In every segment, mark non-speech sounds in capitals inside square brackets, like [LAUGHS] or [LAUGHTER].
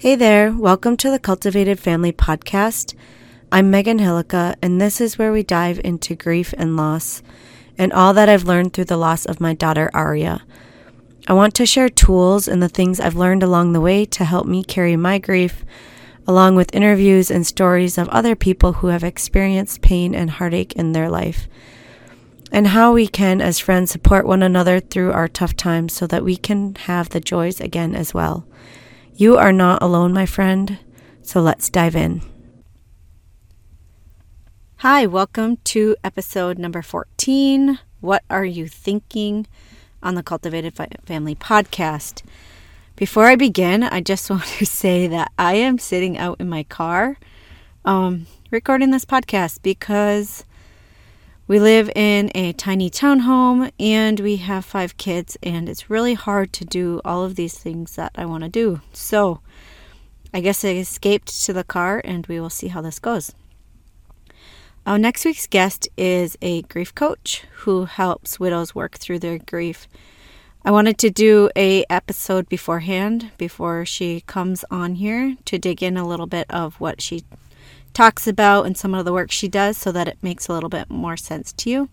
Hey there, welcome to the Cultivated Family Podcast. I'm Megan Hillica, and this is where we dive into grief and loss and all that I've learned through the loss of my daughter, Aria. I want to share tools and the things I've learned along the way to help me carry my grief, along with interviews and stories of other people who have experienced pain and heartache in their life, and how we can, as friends, support one another through our tough times so that we can have the joys again as well. You are not alone, my friend, so let's dive in. Hi, welcome to episode number 14. What are you thinking on the Cultivated Family podcast? Before I begin, I just [LAUGHS] want to say that I am sitting out in my car um, recording this podcast because we live in a tiny townhome and we have five kids, and it's really hard to do all of these things that I want to do. So I guess I escaped to the car, and we will see how this goes. Our next week's guest is a grief coach who helps widows work through their grief. I wanted to do a episode beforehand before she comes on here to dig in a little bit of what she talks about and some of the work she does so that it makes a little bit more sense to you.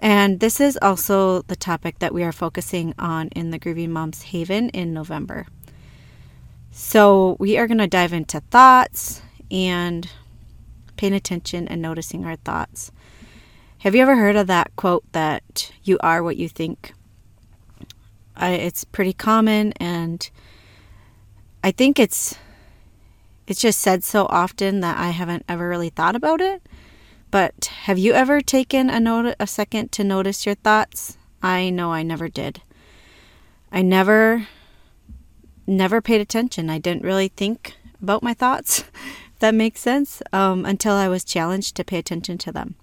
And this is also the topic that we are focusing on in the Grieving Moms Haven in November. So we are going to dive into thoughts and paying attention and noticing our thoughts. Have you ever heard of that quote that you are what you think? I, it's pretty common and I think it's it's just said so often that I haven't ever really thought about it. But have you ever taken a note a second to notice your thoughts? I know I never did. I never never paid attention. I didn't really think about my thoughts, [LAUGHS] if that makes sense, um, until I was challenged to pay attention to them.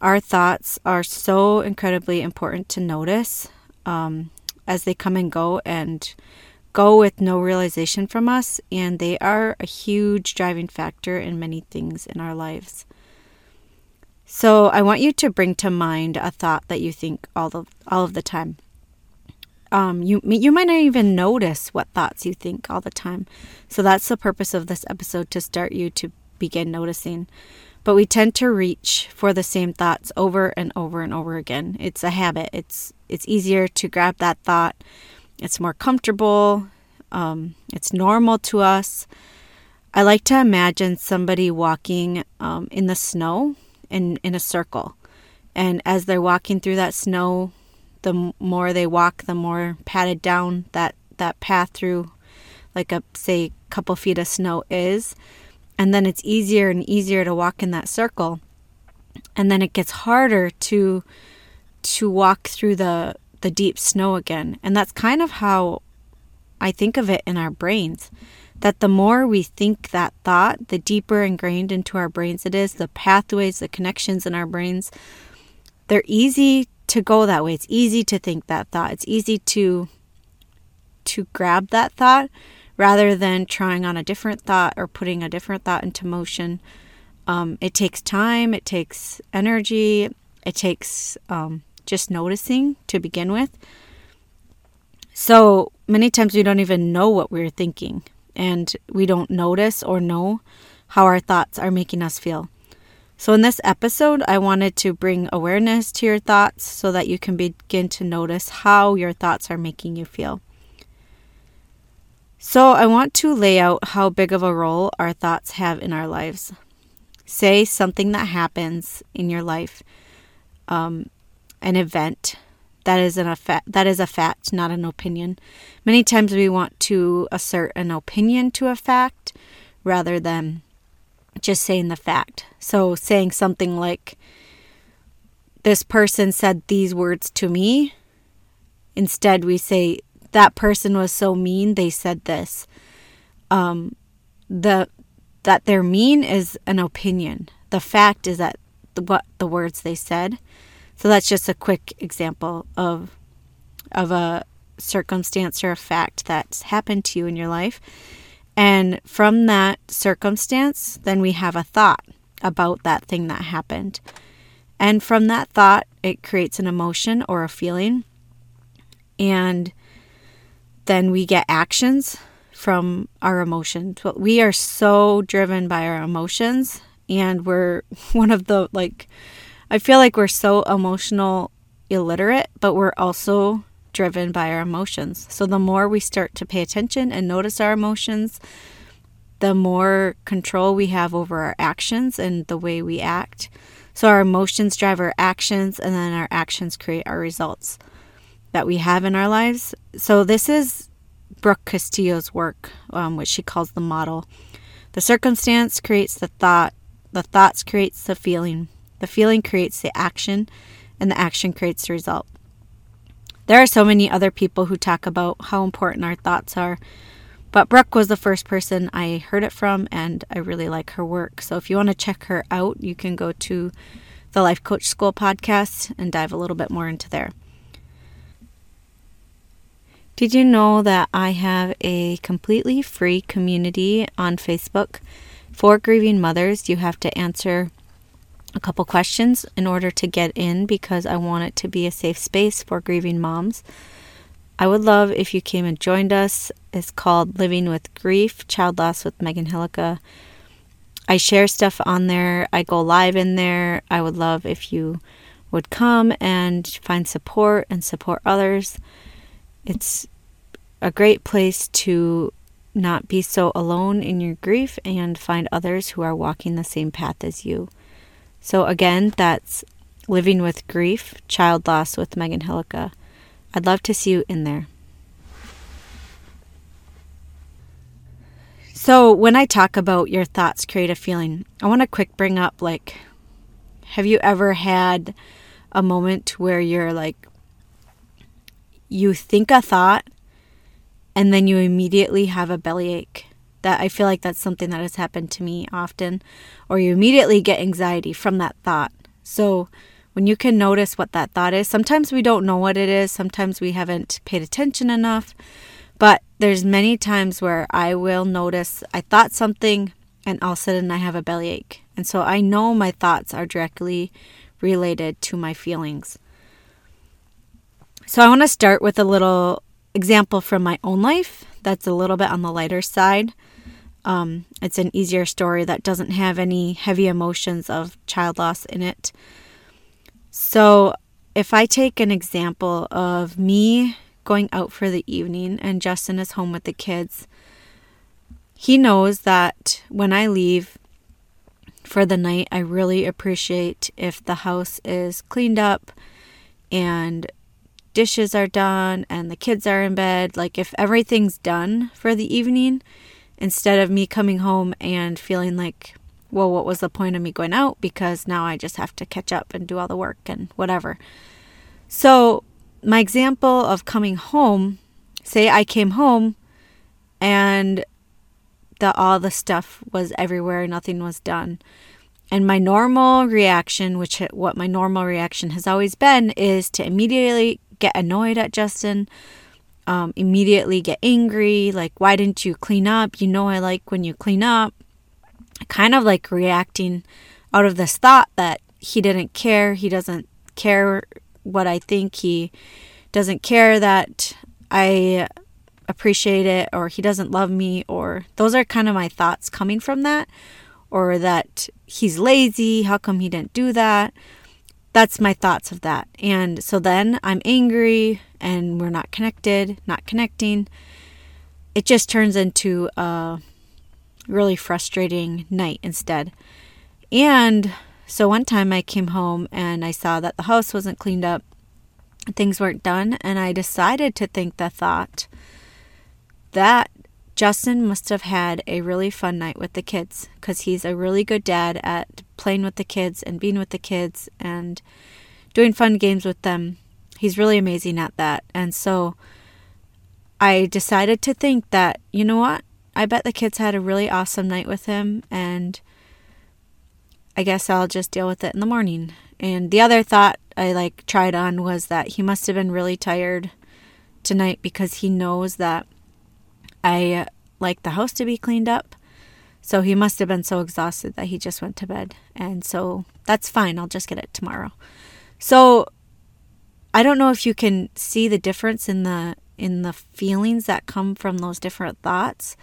Our thoughts are so incredibly important to notice um, as they come and go, and go with no realization from us, and they are a huge driving factor in many things in our lives. So I want you to bring to mind a thought that you think all the all of the time. Um, you you might not even notice what thoughts you think all the time. So that's the purpose of this episode to start you to begin noticing. But we tend to reach for the same thoughts over and over and over again. It's a habit. It's it's easier to grab that thought it's more comfortable. Um, it's normal to us. I like to imagine somebody walking um, in the snow in, in a circle. And as they're walking through that snow, the more they walk, the more padded down that, that path through, like a, say, couple feet of snow is. And then it's easier and easier to walk in that circle. And then it gets harder to to walk through the the deep snow again. And that's kind of how I think of it in our brains. That the more we think that thought, the deeper ingrained into our brains it is, the pathways, the connections in our brains, they're easy to go that way. It's easy to think that thought. It's easy to to grab that thought rather than trying on a different thought or putting a different thought into motion. Um, it takes time, it takes energy, it takes um, just noticing to begin with. So many times we don't even know what we're thinking, and we don't notice or know how our thoughts are making us feel. So, in this episode, I wanted to bring awareness to your thoughts so that you can begin to notice how your thoughts are making you feel. So, I want to lay out how big of a role our thoughts have in our lives. Say something that happens in your life um, an event that is an effect that is a fact not an opinion. Many times we want to assert an opinion to a fact rather than just saying the fact. So saying something like this person said these words to me. Instead we say that person was so mean they said this. Um the that they're mean is an opinion. The fact is that the, what the words they said so that's just a quick example of of a circumstance or a fact that's happened to you in your life. And from that circumstance, then we have a thought about that thing that happened. And from that thought, it creates an emotion or a feeling. And then we get actions from our emotions. We are so driven by our emotions, and we're [LAUGHS] one of the like, I feel like we're so emotional illiterate, but we're also driven by our emotions. So the more we start to pay attention and notice our emotions, the more control we have over our actions and the way we act. So our emotions drive our actions, and then our actions create our results that we have in our lives. So this is Brooke Castillo's work, um, which she calls the model. The circumstance creates the thought, the thoughts creates the feeling, the feeling creates the action, and the action creates the result. There are so many other people who talk about how important our thoughts are, but Brooke was the first person I heard it from, and I really like her work. So if you want to check her out, you can go to the Life Coach School podcast and dive a little bit more into there. Did you know that I have a completely free community on Facebook for grieving mothers? You have to answer a couple questions in order to get in because I want it to be a safe space for grieving moms. I would love if you came and joined us. It's called Living with Grief Child Loss with Megan Hillica. I share stuff on there, I go live in there. I would love if you would come and find support and support others. It's a great place to not be so alone in your grief and find others who are walking the same path as you. So, again, that's Living with Grief, Child Loss with Megan Hillica. I'd love to see you in there. So, when I talk about your thoughts create a feeling, I want to quick bring up like, have you ever had a moment where you're like, you think a thought and then you immediately have a bellyache? That I feel like that's something that has happened to me often, or you immediately get anxiety from that thought. So, when you can notice what that thought is, sometimes we don't know what it is, sometimes we haven't paid attention enough, but there's many times where I will notice I thought something and all of a sudden I have a bellyache. And so I know my thoughts are directly related to my feelings. So I want to start with a little example from my own life that's a little bit on the lighter side. Um, it's an easier story that doesn't have any heavy emotions of child loss in it. So, if I take an example of me going out for the evening and Justin is home with the kids, he knows that when I leave for the night, I really appreciate if the house is cleaned up and dishes are done and the kids are in bed. Like, if everything's done for the evening, instead of me coming home and feeling like, well, what was the point of me going out? Because now I just have to catch up and do all the work and whatever. So, my example of coming home say I came home and the, all the stuff was everywhere, nothing was done. And my normal reaction, which what my normal reaction has always been, is to immediately get annoyed at Justin, um, immediately get angry, like, why didn't you clean up? You know, I like when you clean up. Kind of like reacting out of this thought that he didn't care. He doesn't care what I think. He doesn't care that I appreciate it or he doesn't love me or those are kind of my thoughts coming from that or that he's lazy how come he didn't do that that's my thoughts of that. And so then I'm angry and we're not connected, not connecting. It just turns into a really frustrating night instead. And so one time I came home and I saw that the house wasn't cleaned up, things weren't done, and I decided to think the thought that Justin must have had a really fun night with the kids because he's a really good dad at playing with the kids and being with the kids and doing fun games with them. He's really amazing at that. And so I decided to think that, you know what? I bet the kids had a really awesome night with him and I guess I'll just deal with it in the morning. And the other thought I like tried on was that he must have been really tired tonight because he knows that I like the house to be cleaned up. So he must have been so exhausted that he just went to bed. And so that's fine. I'll just get it tomorrow. So I don't know if you can see the difference in the in the feelings that come from those different thoughts,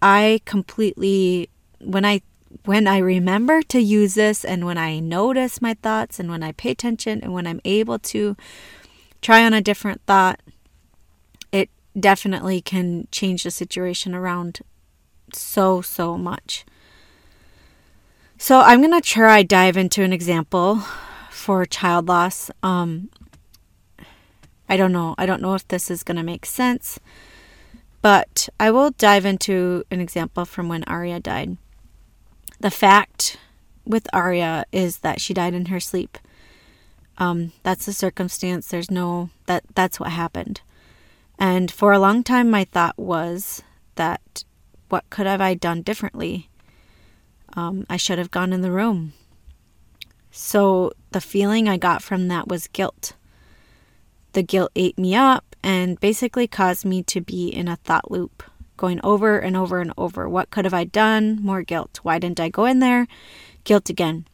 I completely when I when I remember to use this and when I notice my thoughts and when I pay attention and when I'm able to try on a different thought, it definitely can change the situation around so, so much. So I'm going to try dive into an example for child loss. Um, I don't know. I don't know if this is going to make sense, but I will dive into an example from when Aria died. The fact with Aria is that she died in her sleep. Um, that's the circumstance. There's no that that's what happened. And for a long time my thought was that what could have I done differently? Um, I should have gone in the room. So the feeling I got from that was guilt. The guilt ate me up and basically caused me to be in a thought loop, going over and over and over. What could have I done? More guilt. Why didn't I go in there? Guilt again.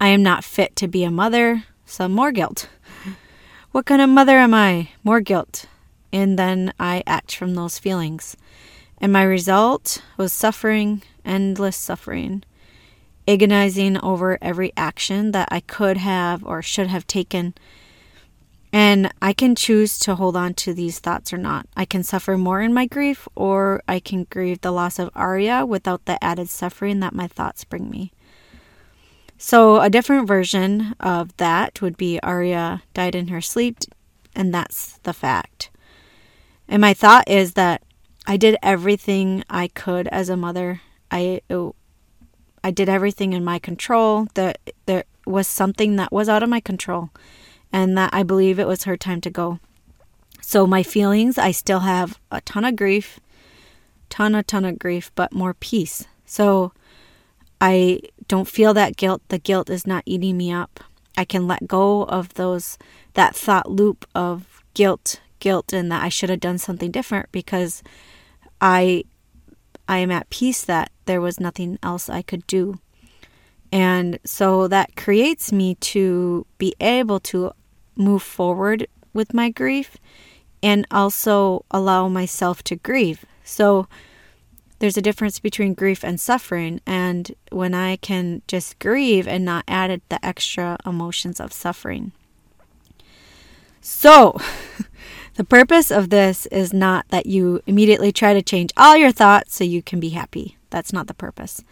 I am not fit to be a mother, Some more guilt. What kind of mother am I? More guilt. And then I act from those feelings. And my result was suffering, endless suffering, agonizing over every action that I could have or should have taken. And I can choose to hold on to these thoughts or not. I can suffer more in my grief, or I can grieve the loss of Aria without the added suffering that my thoughts bring me. So, a different version of that would be Aria died in her sleep, and that's the fact. And my thought is that I did everything I could as a mother. I I did everything in my control. That there was something that was out of my control, and that I believe it was her time to go. So my feelings, I still have a ton of grief, ton a ton of grief, but more peace. So I don't feel that guilt. The guilt is not eating me up. I can let go of those that thought loop of guilt, guilt and that I should have done something different because I I am at peace that there was nothing else I could do. And so that creates me to be able to move forward with my grief and also allow myself to grieve. So there's a difference between grief and suffering. And when I can just grieve and not add the extra emotions of suffering. So, [LAUGHS] The purpose of this is not that you immediately try to change all your thoughts so you can be happy. That's not the purpose.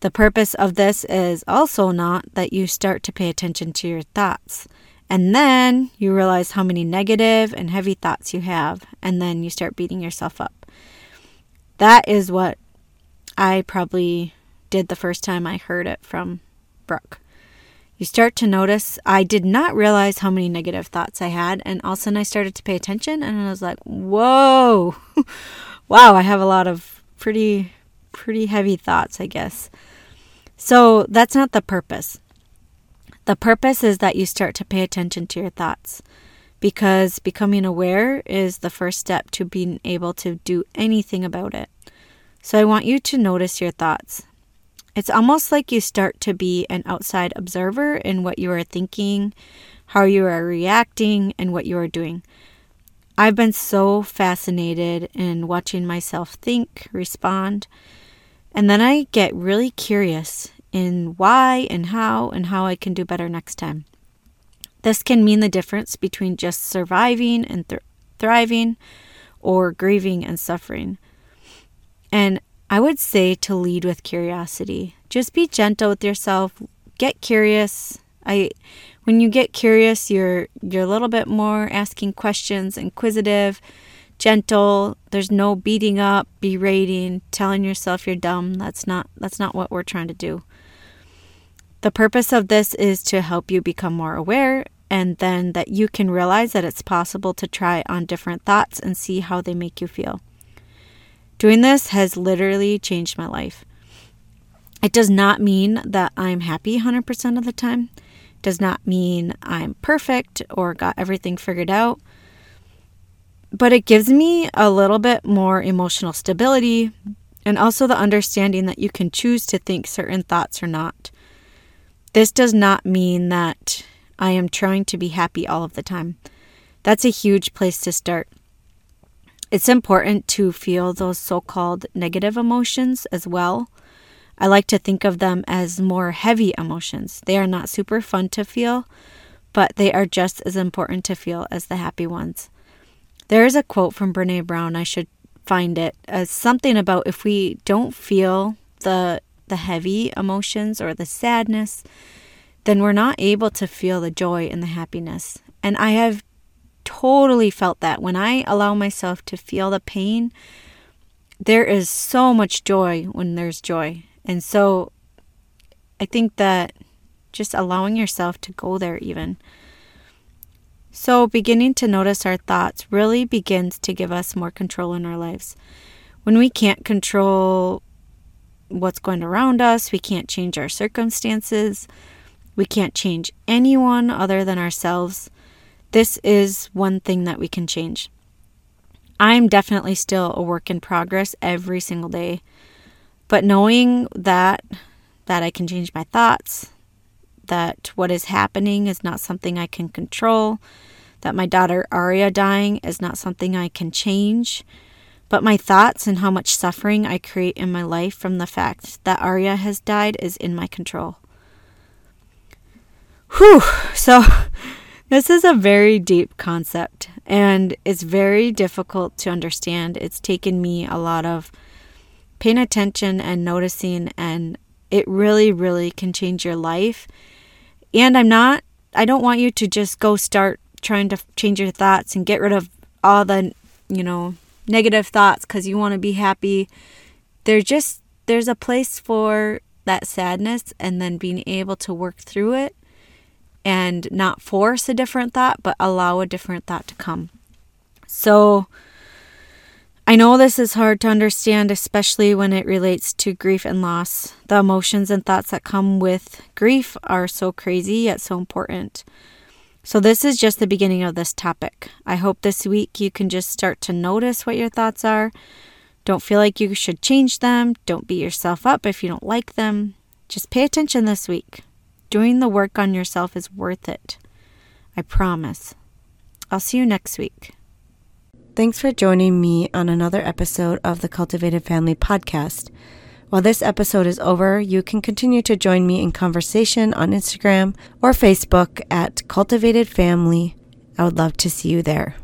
The purpose of this is also not that you start to pay attention to your thoughts. And then you realize how many negative and heavy thoughts you have, and then you start beating yourself up. That is what I probably did the first time I heard it from Brooke you start to notice I did not realize how many negative thoughts I had. And all of a sudden I started to pay attention and I was like, whoa, [LAUGHS] wow, I have a lot of pretty, pretty heavy thoughts, I guess. So that's not the purpose. The purpose is that you start to pay attention to your thoughts because becoming aware is the first step to being able to do anything about it. So I want you to notice your thoughts. It's almost like you start to be an outside observer in what you are thinking, how you are reacting, and what you are doing. I've been so fascinated in watching myself think, respond, and then I get really curious in why and how and how I can do better next time. This can mean the difference between just surviving and th- thriving or grieving and suffering. And I would say to lead with curiosity. Just be gentle with yourself. Get curious. I when you get curious, you're you're a little bit more asking questions, inquisitive, gentle. There's no beating up, berating, telling yourself you're dumb. That's not that's not what we're trying to do. The purpose of this is to help you become more aware and then that you can realize that it's possible to try on different thoughts and see how they make you feel. Doing this has literally changed my life. It does not mean that I'm happy 100% of the time. It does not mean I'm perfect or got everything figured out. But it gives me a little bit more emotional stability and also the understanding that you can choose to think certain thoughts or not. This does not mean that I am trying to be happy all of the time. That's a huge place to start. It's important to feel those so called negative emotions as well. I like to think of them as more heavy emotions. They are not super fun to feel, but they are just as important to feel as the happy ones. There is a quote from Brene Brown, I should find it, as something about if we don't feel the the heavy emotions or the sadness, then we're not able to feel the joy and the happiness. And I have totally felt that when I allow myself to feel the pain, there is so much joy when there's joy. And so I think that just allowing yourself to go there, even. So, beginning to notice our thoughts really begins to give us more control in our lives. When we can't control what's going around us, we can't change our circumstances, we can't change anyone other than ourselves. This is one thing that we can change. I'm definitely still a work in progress every single day. But knowing that that I can change my thoughts, that what is happening is not something I can control, that my daughter Aria dying is not something I can change, but my thoughts and how much suffering I create in my life from the fact that Aria has died is in my control. Whew. So, this is a very deep concept and it's very difficult to understand. It's taken me a lot of paying attention and noticing, and it really, really can change your life. And I'm not, I don't want you to just go start trying to change your thoughts and get rid of all the, you know, negative thoughts because you want to be happy. There's just, there's a place for that sadness and then being able to work through it and not force a different thought, but allow a different thought to come. So, I know this is hard to understand, especially when it relates to grief and loss. The emotions and thoughts that come with grief are so crazy yet so important. So, this is just the beginning of this topic. I hope this week you can just start to notice what your thoughts are. Don't feel like you should change them. Don't beat yourself up if you don't like them. Just pay attention this week. Doing the work on yourself is worth it. I promise. I'll see you next week. Thanks for joining me on another episode of the Cultivated Family podcast. While this episode is over, you can continue to join me in conversation on Instagram or Facebook at Cultivated Family. I would love to see you there.